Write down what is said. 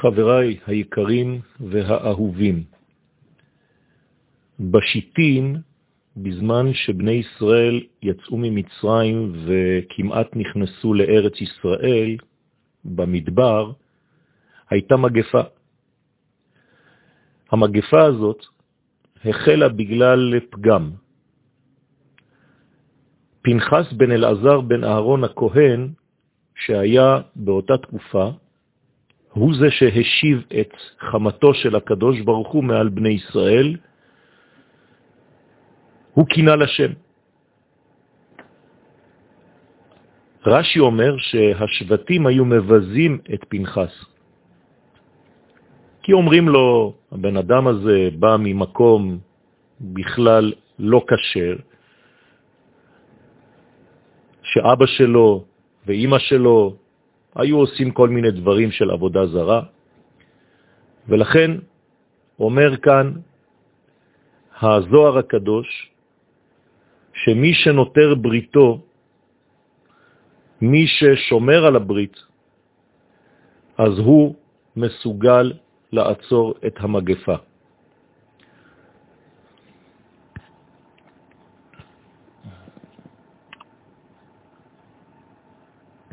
חבריי היקרים והאהובים, בשיטין, בזמן שבני ישראל יצאו ממצרים וכמעט נכנסו לארץ ישראל, במדבר, הייתה מגפה. המגפה הזאת החלה בגלל פגם. פנחס בן אלעזר בן אהרון הכהן, שהיה באותה תקופה, הוא זה שהשיב את חמתו של הקדוש ברוך הוא מעל בני ישראל, הוא קינה לשם. רש"י אומר שהשבטים היו מבזים את פנחס. כי אומרים לו, הבן אדם הזה בא ממקום בכלל לא קשר, שאבא שלו ואימא שלו היו עושים כל מיני דברים של עבודה זרה, ולכן אומר כאן הזוהר הקדוש, שמי שנותר בריתו, מי ששומר על הברית, אז הוא מסוגל לעצור את המגפה.